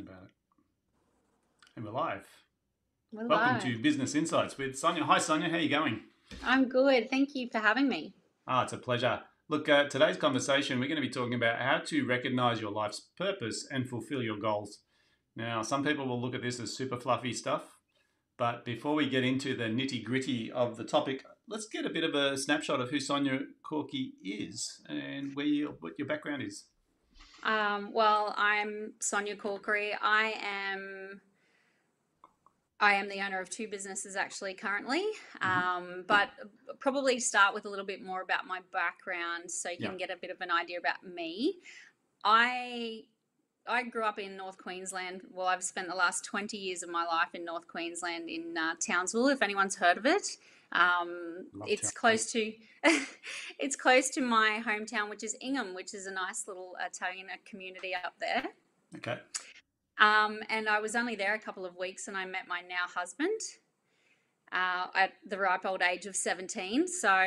about it. And we're live. We're Welcome live. to Business Insights with Sonia. Hi, Sonia. How are you going? I'm good. Thank you for having me. Ah, it's a pleasure. Look, uh, today's conversation, we're going to be talking about how to recognize your life's purpose and fulfill your goals. Now, some people will look at this as super fluffy stuff, but before we get into the nitty gritty of the topic, let's get a bit of a snapshot of who Sonia Corkery is and where you, what your background is. Um, well, I'm Sonia Corkery. I am I am the owner of two businesses actually currently, um, but probably start with a little bit more about my background so you can Yeah. get a bit of an idea about me. I I grew up in North Queensland. Well, I've spent the last 20 years of my life in North Queensland in uh, Townsville, if anyone's heard of it. Um, it's Townsville. close to it's close to my hometown, which is Ingham, which is a nice little Italian community up there. Okay. Um, and I was only there a couple of weeks, and I met my now husband uh, at the ripe old age of 17. So,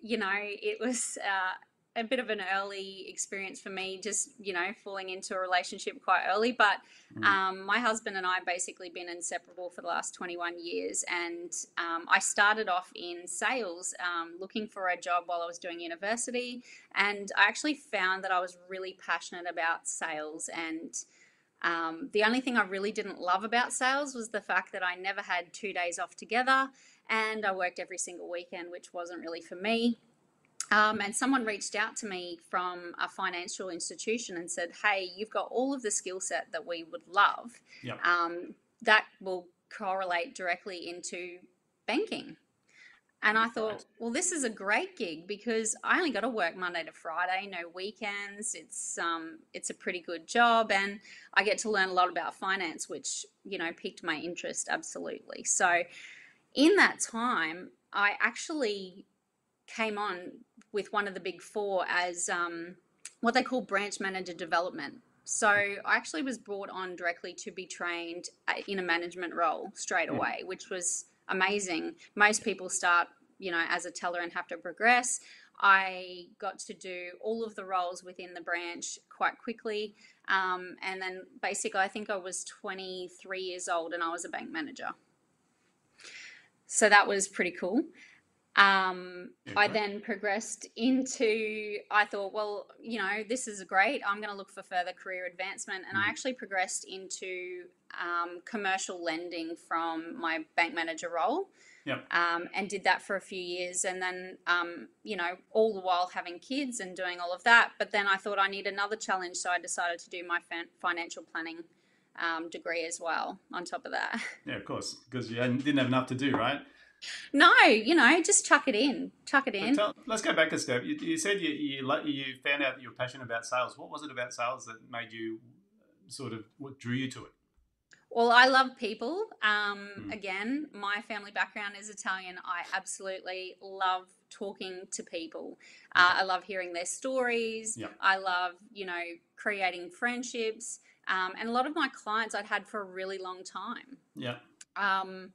you know, it was uh, a bit of an early experience for me, just, you know, falling into a relationship quite early. But Mm. um, my husband and I have basically been inseparable for the last 21 years. And um, I started off in sales, um, looking for a job while I was doing university. And I actually found that I was really passionate about sales and um, the only thing I really didn't love about sales was the fact that I never had two days off together and I worked every single weekend, which wasn't really for me. Um, and someone reached out to me from a financial institution and said, Hey, you've got all of the skill set that we would love. Yep. Um, that will correlate directly into banking. And I thought, well, this is a great gig because I only got to work Monday to Friday, no weekends. It's um, it's a pretty good job, and I get to learn a lot about finance, which you know piqued my interest absolutely. So, in that time, I actually came on with one of the big four as um, what they call branch manager development. So I actually was brought on directly to be trained uh, in a management role straight Mm. away, which was amazing. Most people start, you know, as a teller and have to progress. I got to do all of the roles within the branch quite quickly. Um, and then basically, I think I was 23 years old and I was a bank manager. So that was pretty cool. Um, Yeah, I then progressed into, I thought, well, you know, this is great. I'm going to look for further career advancement. And I Mhm. actually progressed into um, commercial lending from my bank manager role Yep. um, and did that for a few years. And then, um, you know, all the while having kids and doing all of that. But then I thought I need another challenge. So I decided to do my fin- financial planning um, degree as well on top of that. Yeah, of course, because you didn't have enough to do, right? No, you know, just chuck it in. Chuck it in. tell, let's go back a step. You, you said you, you you found out that you were passionate about sales. What was it about sales that made you sort of what drew you to it? Well, I love people. Um, Mm. Again, my family background is Italian. I absolutely love talking to people. Uh, I love hearing their stories. Yeah. I love, you know, creating friendships. Um, and a lot of my clients I'd had for a really long time. Yeah, Um,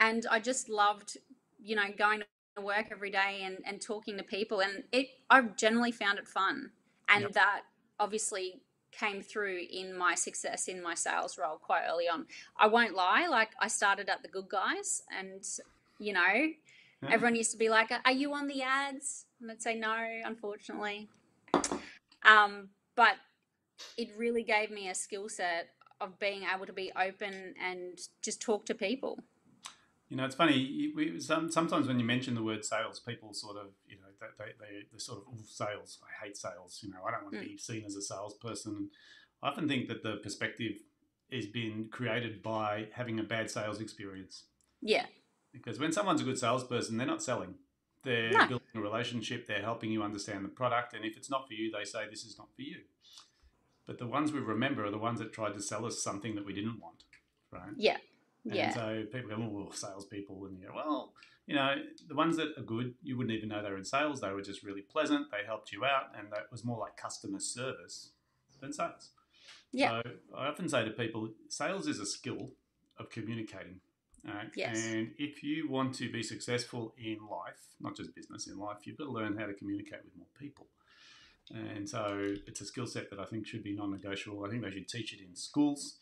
and I just loved, you know, going to work every day and, and talking to people. And it, I generally found it fun. And Yep. that obviously came through in my success in my sales role quite early on. I won't lie, like I started at the good guys and, you know, Yeah. everyone used to be like, are you on the ads? And I'd say, no, unfortunately. Um, but it really gave me a skill set of being able to be open and just talk to people. You know, it's funny. We, some, sometimes when you mention the word sales, people sort of, you know, they, they, they, sort of, "Ooh, sales. I hate sales. You know, I don't want to hmm. be seen as a salesperson. I often think that the perspective is being created by having a bad sales experience. Yeah, Because when someone's a good salesperson, they're not selling. They're No. building a relationship. They're helping you understand the product. And if it's not for you, they say this is not for you. But the ones we remember are the ones that tried to sell us something that we didn't want, right? yeah, And yeah, so people go, oh, salespeople. And you go, well, you know, the ones that are good, you wouldn't even know they were in sales. They were just really pleasant. They helped you out. And that was more like customer service than sales. yeah, So I often say to people, sales is a skill of communicating. Right? Yes. And if you want to be successful in life, not just business, in life, you've got to learn how to communicate with more people. And so it's a skill set that I think should be non negotiable. I think they should teach it in schools.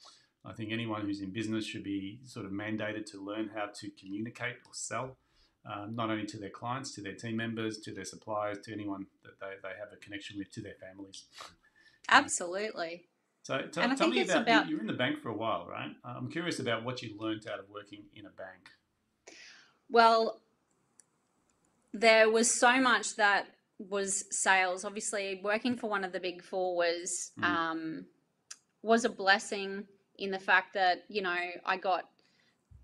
I think anyone who's in business should be sort of mandated to learn how to communicate or sell, um, not only to their clients, to their team members, to their suppliers, to anyone that they, they have a connection with, to their families. Absolutely. So t- tell me about, about, you were in the bank for a while, right? I'm curious about what you learned out of working in a bank. Well, there was so much that was sales. Obviously, working for one of the big four was mm. um, was a blessing in the fact that you know I got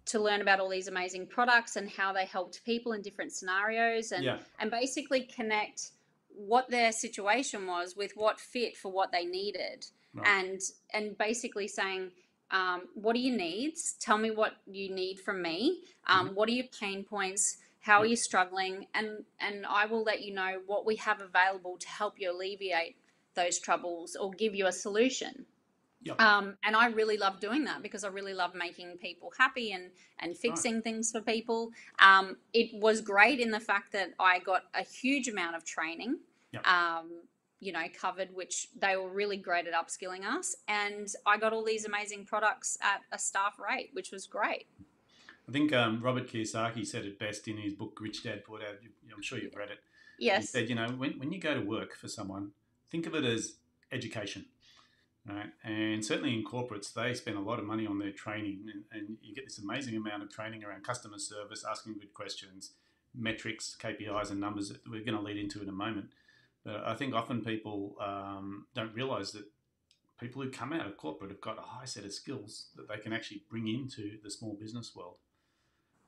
to learn about all these amazing products and how they helped people in different scenarios and yeah. and basically connect what their situation was with what fit for what they needed. Right. and and basically saying um, what are your needs? Tell me what you need from me. Um, mm-hmm. what are your pain points? How are you struggling? And and i will let you know what we have available to help you alleviate those troubles or give you a solution Yep. Um, and I really love doing that because I really love making people happy and, and fixing right. things for people. Um, it was great in the fact that I got a huge amount of training, yep. um, you know, covered, which they were really great at upskilling us. And I got all these amazing products at a staff rate, which was great. I think um, Robert Kiyosaki said it best in his book Rich Dad Poor Dad. I'm sure you've read it. Yes. He said, you know, when, when you go to work for someone, think of it as education right? And certainly in corporates, they spend a lot of money on their training, and, and, you get this amazing amount of training around customer service, asking good questions, metrics, KPIs, and numbers that we're going to lead into in a moment. But I think often people um, don't realize that people who come out of corporate have got a high set of skills that they can actually bring into the small business world.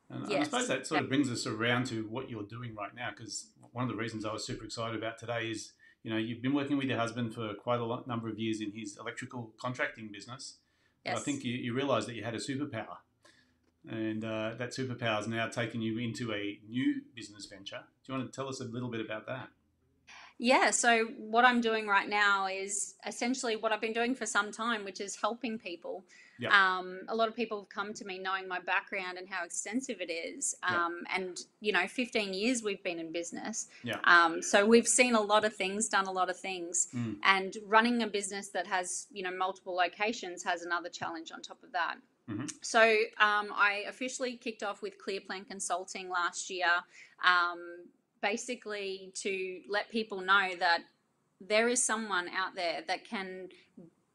And yes. I suppose that sort of brings us around to what you're doing right now, because one of the reasons I was super excited about today is you know, you've been working with your husband for quite a lot, number of years in his electrical contracting business. Yes. I think you, you realised that you had a superpower. And uh, that superpower has now taken you into a new business venture. Do you want to tell us a little bit about that? Yeah, so what I'm doing right now is essentially what I've been doing for some time, which is helping people Yep. Um, a lot of people have come to me knowing my background and how extensive it is. Um, yep. And, you know, 15 years we've been in business. Yep. Um, so we've seen a lot of things, done a lot of things. Mm. And running a business that has, you know, multiple locations has another challenge on top of that. Mm-hmm. So um, I officially kicked off with Clear Plan Consulting last year, um, basically to let people know that there is someone out there that can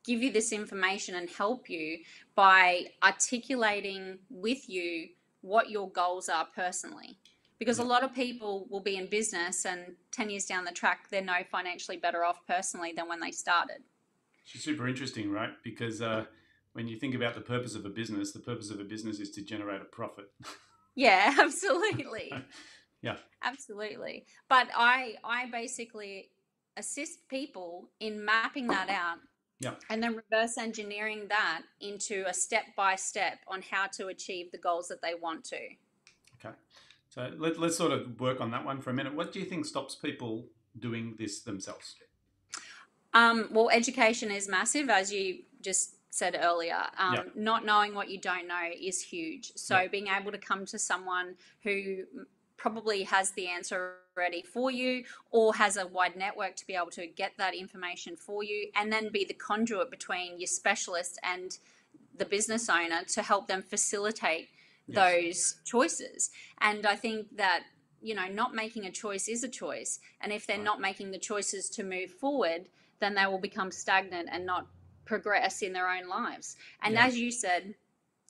give you this information and help you by articulating with you what your goals are personally. Because a lot of people will be in business and 10 years down the track, they're no financially better off personally than when they started. It's super interesting, right? Because uh, when you think about the purpose of a business, the purpose of a business is to generate a profit. Yeah, absolutely. yeah. Absolutely. But I I basically assist people in mapping that out yeah. And then reverse engineering that into a step by step on how to achieve the goals that they want to. Okay. So let, let's sort of work on that one for a minute. What do you think stops people doing this themselves? Um, well, education is massive, as you just said earlier. Um, yep. Not knowing what you don't know is huge. So yep. being able to come to someone who probably has the answer ready for you or has a wide network to be able to get that information for you and then be the conduit between your specialist and the business owner to help them facilitate yes. those choices. And I think that you know not making a choice is a choice and if they're right. not making the choices to move forward then they will become stagnant and not progress in their own lives. And as you said,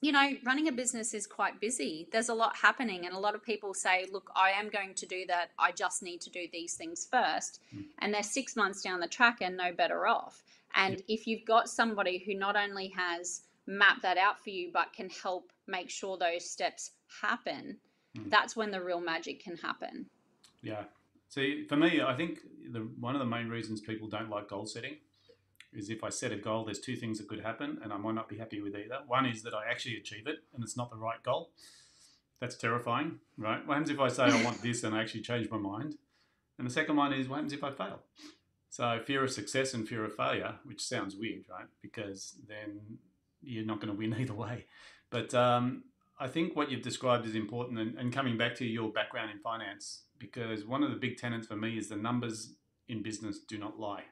you know, running a business is quite busy. There's a lot happening, and a lot of people say, Look, I am going to do that. I just need to do these things first. Mm. And they're six months down the track and no better off. And yeah. if you've got somebody who not only has mapped that out for you, but can help make sure those steps happen, mm. that's when the real magic can happen. Yeah. See, for me, I think the, one of the main reasons people don't like goal setting is if I set a goal, there's two things that could happen, and I might not be happy with either. One is that I actually achieve it, and it's not the right goal. That's terrifying, right? What happens if I say I want this and I actually change my mind? And the second one is what happens if I fail? So fear of success and fear of failure, which sounds weird, right? Because then you're not going to win either way. But um, I think what you've described is important, and, and coming back to your background in finance, because one of the big tenets for me is the numbers in business do not lie.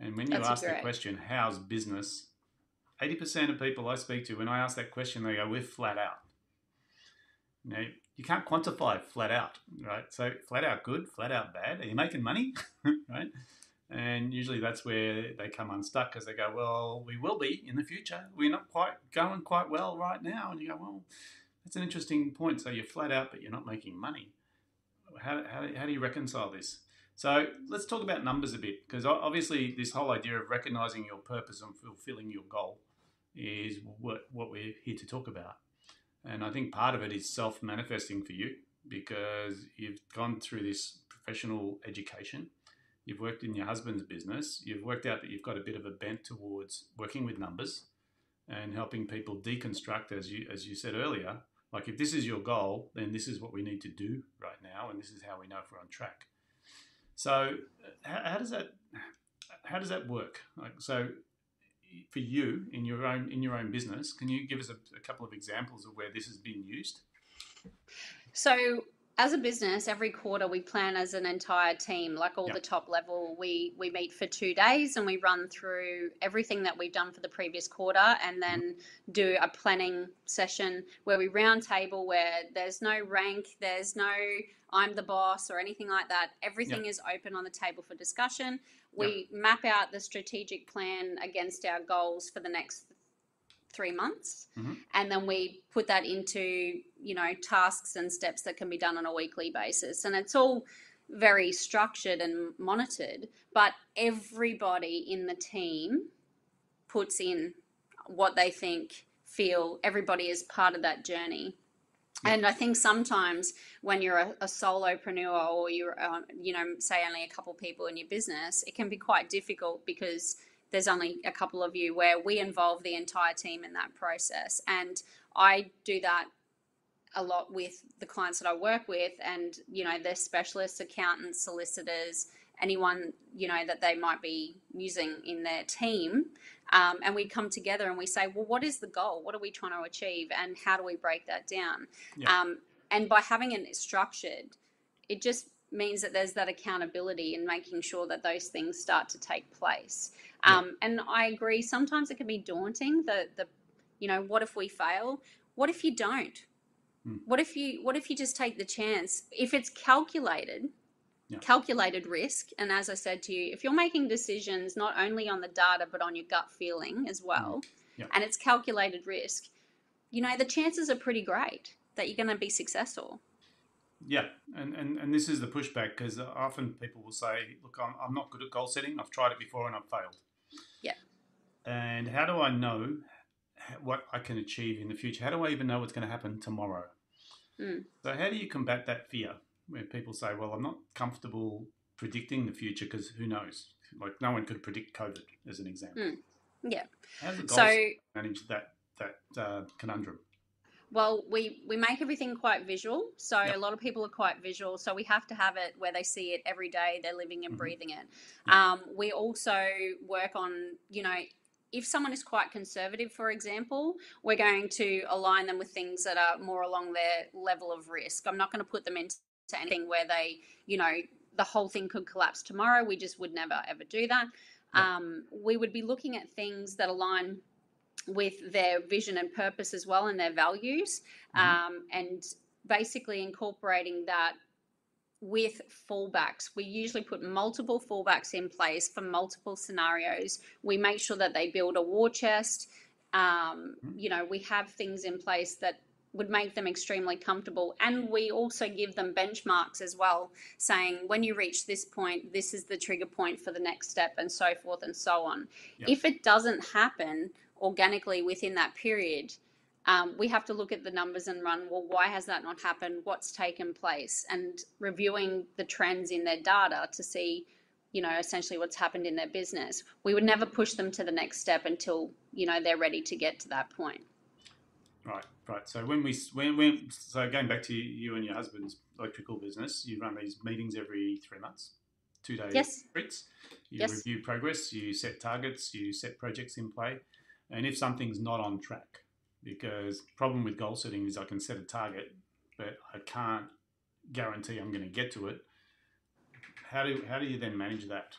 And when you That's ask the question, how's business? 80% of people I speak to, when I ask that question, they go, we're flat out. You know, you can't quantify flat out, right? So flat out good, flat out bad. Are you making money, right? And usually that's where they come unstuck because they go, well, we will be in the future. We're not quite going quite well right now. And you go, well, that's an interesting point. So you're flat out, but you're not making money. How, how, how do you reconcile this? So let's talk about numbers a bit because obviously this whole idea of recognizing your purpose and fulfilling your goal is what, what we're here to talk about. And I think part of it is self manifesting for you because you've gone through this professional education you've worked in your husband's business, you've worked out that you've got a bit of a bent towards working with numbers and helping people deconstruct, as you as you said earlier. Like if this is your goal, then this is what we need to do right now, and this is how we know if we're on track. So, how, how does that how does that work? Like so, for you in your own in your own business, can you give us a, a couple of examples of where this has been used? So as a business, every quarter we plan as an entire team, like all yep. the top level. We we meet for two days and we run through everything that we've done for the previous quarter, and then mm-hmm. do a planning session where we roundtable where there's no rank, there's no I'm the boss or anything like that. Everything yep. is open on the table for discussion. We yep. map out the strategic plan against our goals for the next three months mm-hmm. and then we put that into you know tasks and steps that can be done on a weekly basis and it's all very structured and monitored but everybody in the team puts in what they think feel everybody is part of that journey and I think sometimes when you're a, a solopreneur or you're, uh, you know, say only a couple people in your business, it can be quite difficult because there's only a couple of you where we involve the entire team in that process. And I do that a lot with the clients that I work with and, you know, their specialists, accountants, solicitors, anyone, you know, that they might be using in their team. Um, and we come together and we say, well, what is the goal? What are we trying to achieve? And how do we break that down? Yeah. Um, and by having it structured, it just means that there's that accountability and making sure that those things start to take place. Um, And I agree. Sometimes it can be daunting. The the you know what if we fail? What if you don't? Hmm. What if you what if you just take the chance? If it's calculated, yeah. calculated risk, and as I said to you, if you're making decisions not only on the data but on your gut feeling as well, hmm. yeah. and it's calculated risk, you know the chances are pretty great that you're going to be successful. Yeah, and, and, and this is the pushback because often people will say, look, I'm, I'm not good at goal setting. I've tried it before and I've failed. Yeah. And how do I know what I can achieve in the future? How do I even know what's going to happen tomorrow? Mm. So, how do you combat that fear when people say, well, I'm not comfortable predicting the future because who knows? Like, no one could predict COVID, as an example. Mm. Yeah. How does the so, manage that, that uh, conundrum? Well, we we make everything quite visual. So yep. a lot of people are quite visual. So we have to have it where they see it every day. They're living and mm-hmm. breathing it. Yep. Um, we also work on you know if someone is quite conservative, for example, we're going to align them with things that are more along their level of risk. I'm not going to put them into anything where they, you know, the whole thing could collapse tomorrow. We just would never ever do that. Um, we would be looking at things that align with their vision and purpose as well and their values, mm-hmm. um, and basically incorporating that with fallbacks. We usually put multiple fallbacks in place for multiple scenarios. We make sure that they build a war chest. Um, mm-hmm. you know, we have things in place that would make them extremely comfortable. And we also give them benchmarks as well, saying when you reach this point, this is the trigger point for the next step, and so forth and so on. Yep. If it doesn't happen, organically within that period, um, we have to look at the numbers and run, well, why has that not happened? What's taken place? And reviewing the trends in their data to see, you know, essentially what's happened in their business. We would never push them to the next step until, you know, they're ready to get to that point. Right, right. So when we, when, when so going back to you and your husband's electrical business, you run these meetings every three months, two days. Yes. Retreats. You yes. review progress, you set targets, you set projects in play and if something's not on track. Because problem with goal setting is I can set a target, but I can't guarantee I'm going to get to it. How do how do you then manage that?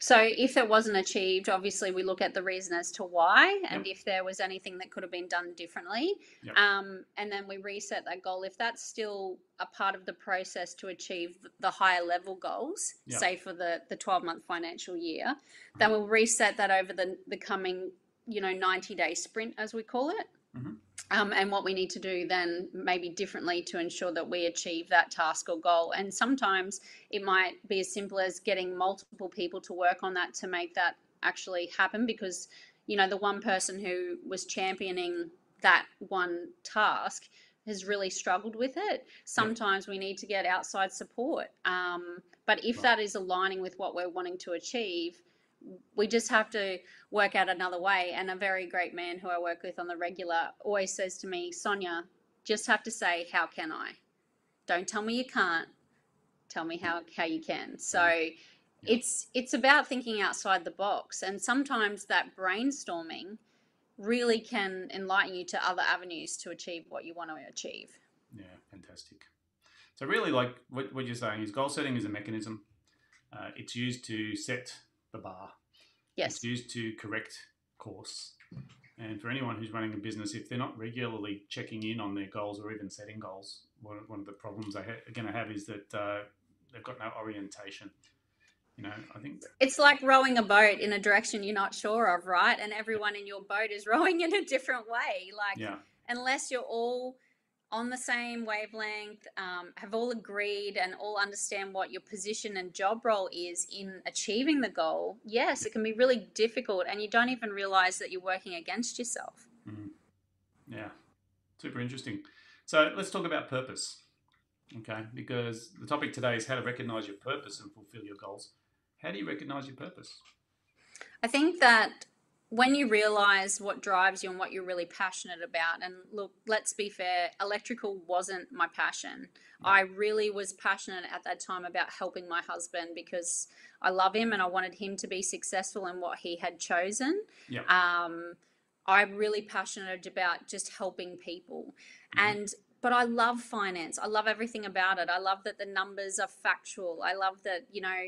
So if it wasn't achieved, obviously we look at the reason as to why and if there was anything that could have been done differently. Yep. Um, and then we reset that goal. If that's still a part of the process to achieve the higher level goals, Yep. say for the, the 12 month financial year, then we'll reset that over the, the coming, you know, 90 day sprint, as we call it. Mhm. Um, and what we need to do then maybe differently to ensure that we achieve that task or goal. And sometimes it might be as simple as getting multiple people to work on that to make that actually happen because you know the one person who was championing that one task has really struggled with it sometimes we need to get outside support um, but if Right. that is aligning with what we're wanting to achieve we just have to work out another way. And a very great man who i work with on the regular always says to me sonia just have to say how can i? Don't tell me you can't. Tell me how, how you can. So it's it's about thinking outside the box. And sometimes that brainstorming really can enlighten you to other avenues to achieve what you want to achieve. Yeah, fantastic. So really, like what, what you're saying is goal setting is a mechanism. Uh, it's used to set the bar. yes It's used to correct course. And for anyone who's running a business, if they're not regularly checking in on their goals or even setting goals, one, one of the problems they ha- are going to have is that uh, they've got no orientation. You know, I think it's like rowing a boat in a direction you're not sure of right and everyone in your boat is rowing in a different way like yeah, unless you're all on the same wavelength, um, have all agreed and all understand what your position and job role is in achieving the goal, yes, it can be really difficult and you don't even realize that you're working against yourself. yeah, super interesting. So let's talk about purpose. Okay, because the topic today is how to recognize your purpose and fulfill your goals. How do you recognize your purpose? I think that when you realize what drives you and what you're really passionate about, and look, let's be fair, electrical wasn't my passion. I really was passionate at that time about helping my husband because I love him and I wanted him to be successful in what he had chosen. Yeah. Um, I'm really passionate about just helping people. Mhm. And but I love finance. I love everything about it. I love that the numbers are factual. I love that, you know,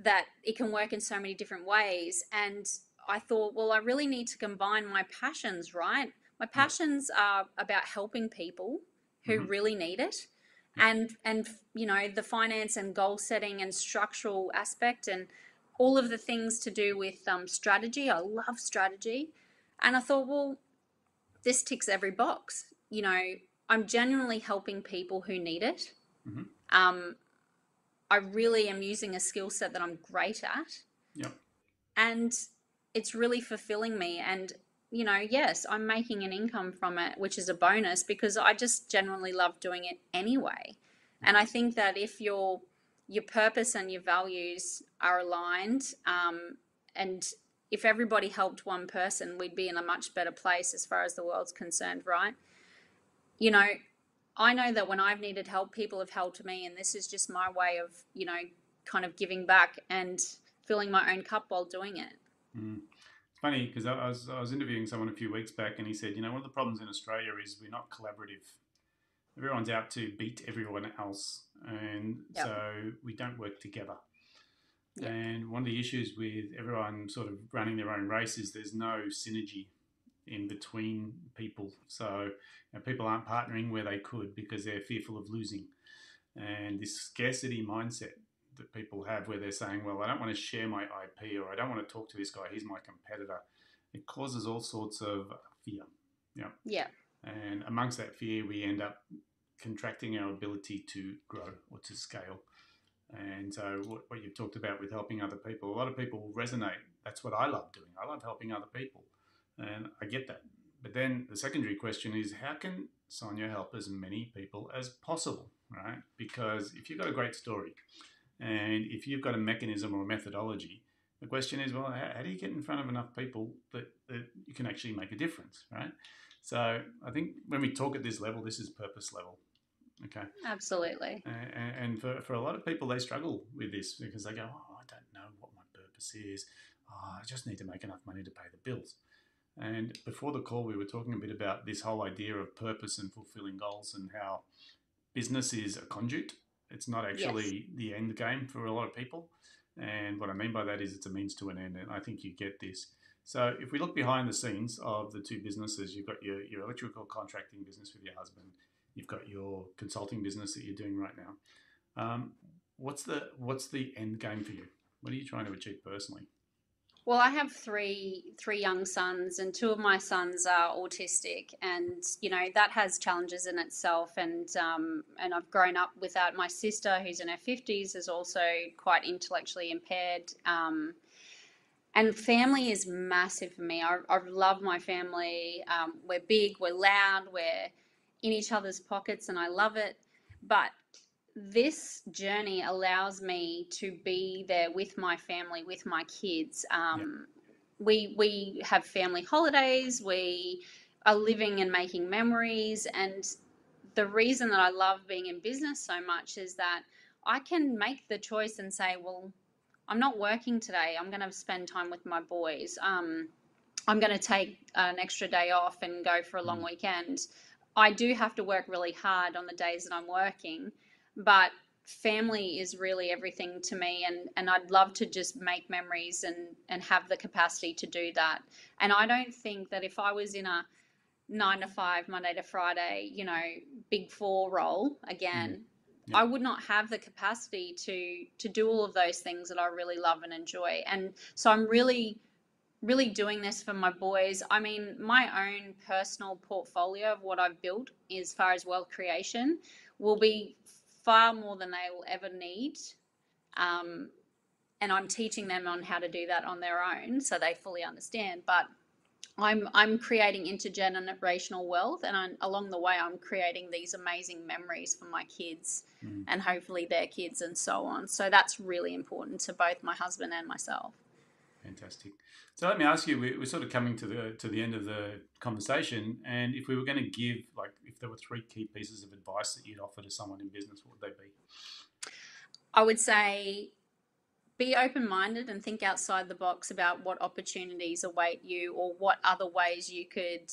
that it can work in so many different ways. And I thought, well, I really need to combine my passions, right? My passions are about helping people who Mhm. really need it. And and you know, the finance and goal setting and structural aspect and all of the things to do with um, strategy. I love strategy. And I thought, well, this ticks every box. You know, I'm genuinely helping people who need it. Mhm. Um, I really am using a skill set that I'm great at. Yep. And it's really fulfilling me. And, you know, yes, I'm making an income from it, which is a bonus because I just genuinely love doing it anyway. And I think that if your your purpose and your values are aligned, um, and if everybody helped one person, we'd be in a much better place as far as the world's concerned, right? You know, I know that when I've needed help, people have helped me, and this is just my way of, you know, kind of giving back and filling my own cup while doing it. Mm. It's funny because I was I was interviewing someone a few weeks back, and he said, you know, one of the problems in Australia is we're not collaborative. Everyone's out to beat everyone else, and Yep. so we don't work together. Yep. And one of the issues with everyone sort of running their own race is there's no synergy in between people. So you know, people aren't partnering where they could because they're fearful of losing. And this scarcity mindset that people have where they're saying, well, I don't want to share my IP or I don't want to talk to this guy, he's my competitor. It causes all sorts of fear. Yeah. And amongst that fear, we end up contracting our ability to grow or to scale. And so, what, what you've talked about with helping other people, a lot of people resonate. That's what I love doing. I love helping other people. And I get that. But then the secondary question is how can Sonia help as many people as possible, right? Because if you've got a great story and if you've got a mechanism or a methodology, the question is, well, how, how do you get in front of enough people that, that you can actually make a difference, right? So I think when we talk at this level, this is purpose level. Okay. Absolutely. And, and for, for a lot of people, they struggle with this because they go, oh, I don't know what my purpose is. Oh, I just need to make enough money to pay the bills. And before the call, we were talking a bit about this whole idea of purpose and fulfilling goals and how business is a conduit. It's not actually the end game for a lot of people. And what I mean by that is it's a means to an end, and I think you get this. So if we look behind the scenes of the two businesses, you've got your, your electrical contracting business with your husband, you've got your consulting business that you're doing right now. Um, what's the what's the end game for you? What are you trying to achieve personally? Well, I have three three young sons, and two of my sons are autistic, and you know that has challenges in itself. And um, and I've grown up without my sister, who's in her fifties, is also quite intellectually impaired. Um, and family is massive for me. I, I love my family. Um, we're big, we're loud, we're in each other's pockets, and I love it. But this journey allows me to be there with my family, with my kids. Um, We we have family holidays. We are living and making memories. And the reason that I love being in business so much is that I can make the choice and say, well, I'm not working today. I'm going to spend time with my boys. Um, I'm going to take an extra day off and go for a long Mm. weekend. I do have to work really hard on the days that I'm working but family is really everything to me and and I'd love to just make memories and and have the capacity to do that and I don't think that if I was in a 9 to 5 Monday to Friday you know big 4 role again mm. Yeah. I would not have the capacity to to do all of those things that I really love and enjoy and so I'm really really doing this for my boys. I mean, my own personal portfolio of what I've built as far as wealth creation will be far more than they will ever need. Um, and I'm teaching them on how to do that on their own so they fully understand. But I'm I'm creating intergenerational wealth, and I'm, along the way, I'm creating these amazing memories for my kids Mm. and hopefully their kids and so on. So that's really important to both my husband and myself. Fantastic. So let me ask you: we- We're sort of coming to the to the end of the conversation, and if we were going to give, like, if there were three key pieces of advice that you'd offer to someone in business, what would they be? I would say be open minded and think outside the box about what opportunities await you or what other ways you could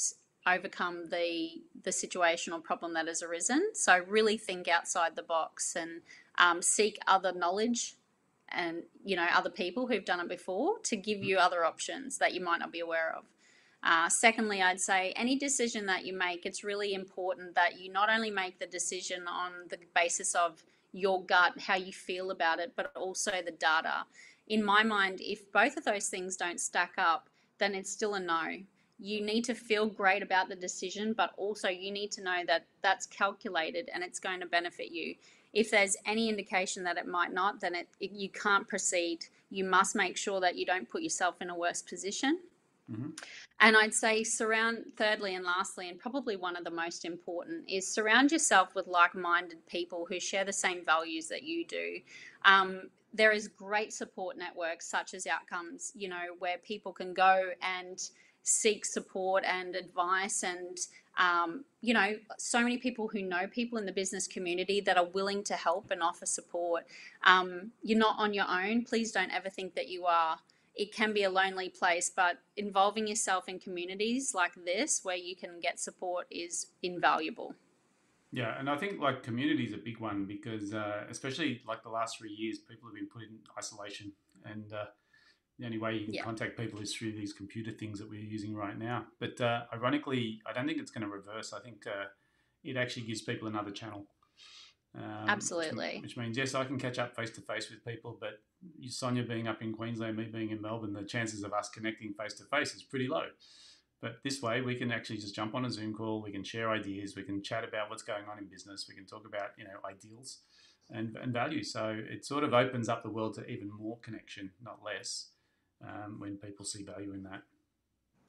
overcome the the situation or problem that has arisen. So really think outside the box and um, seek other knowledge and you know other people who've done it before to give you other options that you might not be aware of. Uh, secondly, I'd say any decision that you make, it's really important that you not only make the decision on the basis of your gut, how you feel about it, but also the data. In my mind, if both of those things don't stack up, then it's still a no. You need to feel great about the decision, but also you need to know that that's calculated and it's going to benefit you. If there's any indication that it might not, then it, it, you can't proceed. You must make sure that you don't put yourself in a worse position. Mhm. And I'd say surround, thirdly and lastly, and probably one of the most important, is surround yourself with like minded people who share the same values that you do. Um, there is great support networks such as Outcomes, you know, where people can go and seek support and advice and um, you know so many people who know people in the business community that are willing to help and offer support. Um, you're not on your own. Please don't ever think that you are. It can be a lonely place, but involving yourself in communities like this where you can get support is invaluable. Yeah, and I think like community is a big one because uh, especially like the last three years, people have been put in isolation, and uh, the only way you can Yeah. contact people is through these computer things that we're using right now. But uh, ironically, I don't think it's going to reverse. I think uh, it actually gives people another channel. Um, Absolutely. Which, means yes, I can catch up face to face with people, but you, Sonia being up in Queensland, me being in Melbourne, the chances of us connecting face to face is pretty low. But this way, we can actually just jump on a Zoom call. We can share ideas. We can chat about what's going on in business. We can talk about you know ideals and, and values. So it sort of opens up the world to even more connection, not less, um, when people see value in that.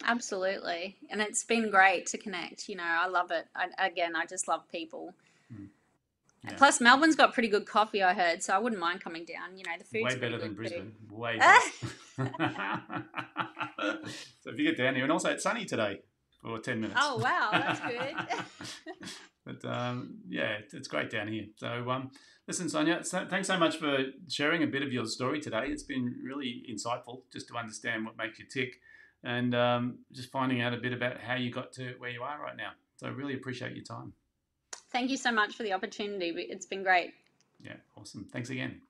Absolutely. And it's been great to connect. You know, I love it. I, again, I just love people. Mm. Yeah. Plus, Melbourne's got pretty good coffee, I heard, so I wouldn't mind coming down. You know, the food's Way better than. Brisbane. Way Ah! better. so if you get down here, and also it's sunny today for 10 minutes. Oh, wow, that's good. But um, yeah, it's great down here. So um, listen, Sonia, so, thanks so much for sharing a bit of your story today. It's been really insightful just to understand what makes you tick and um, just finding out a bit about how you got to where you are right now. So I really appreciate your time. Thank you so much for the opportunity. It's been great. Yeah, awesome. Thanks again.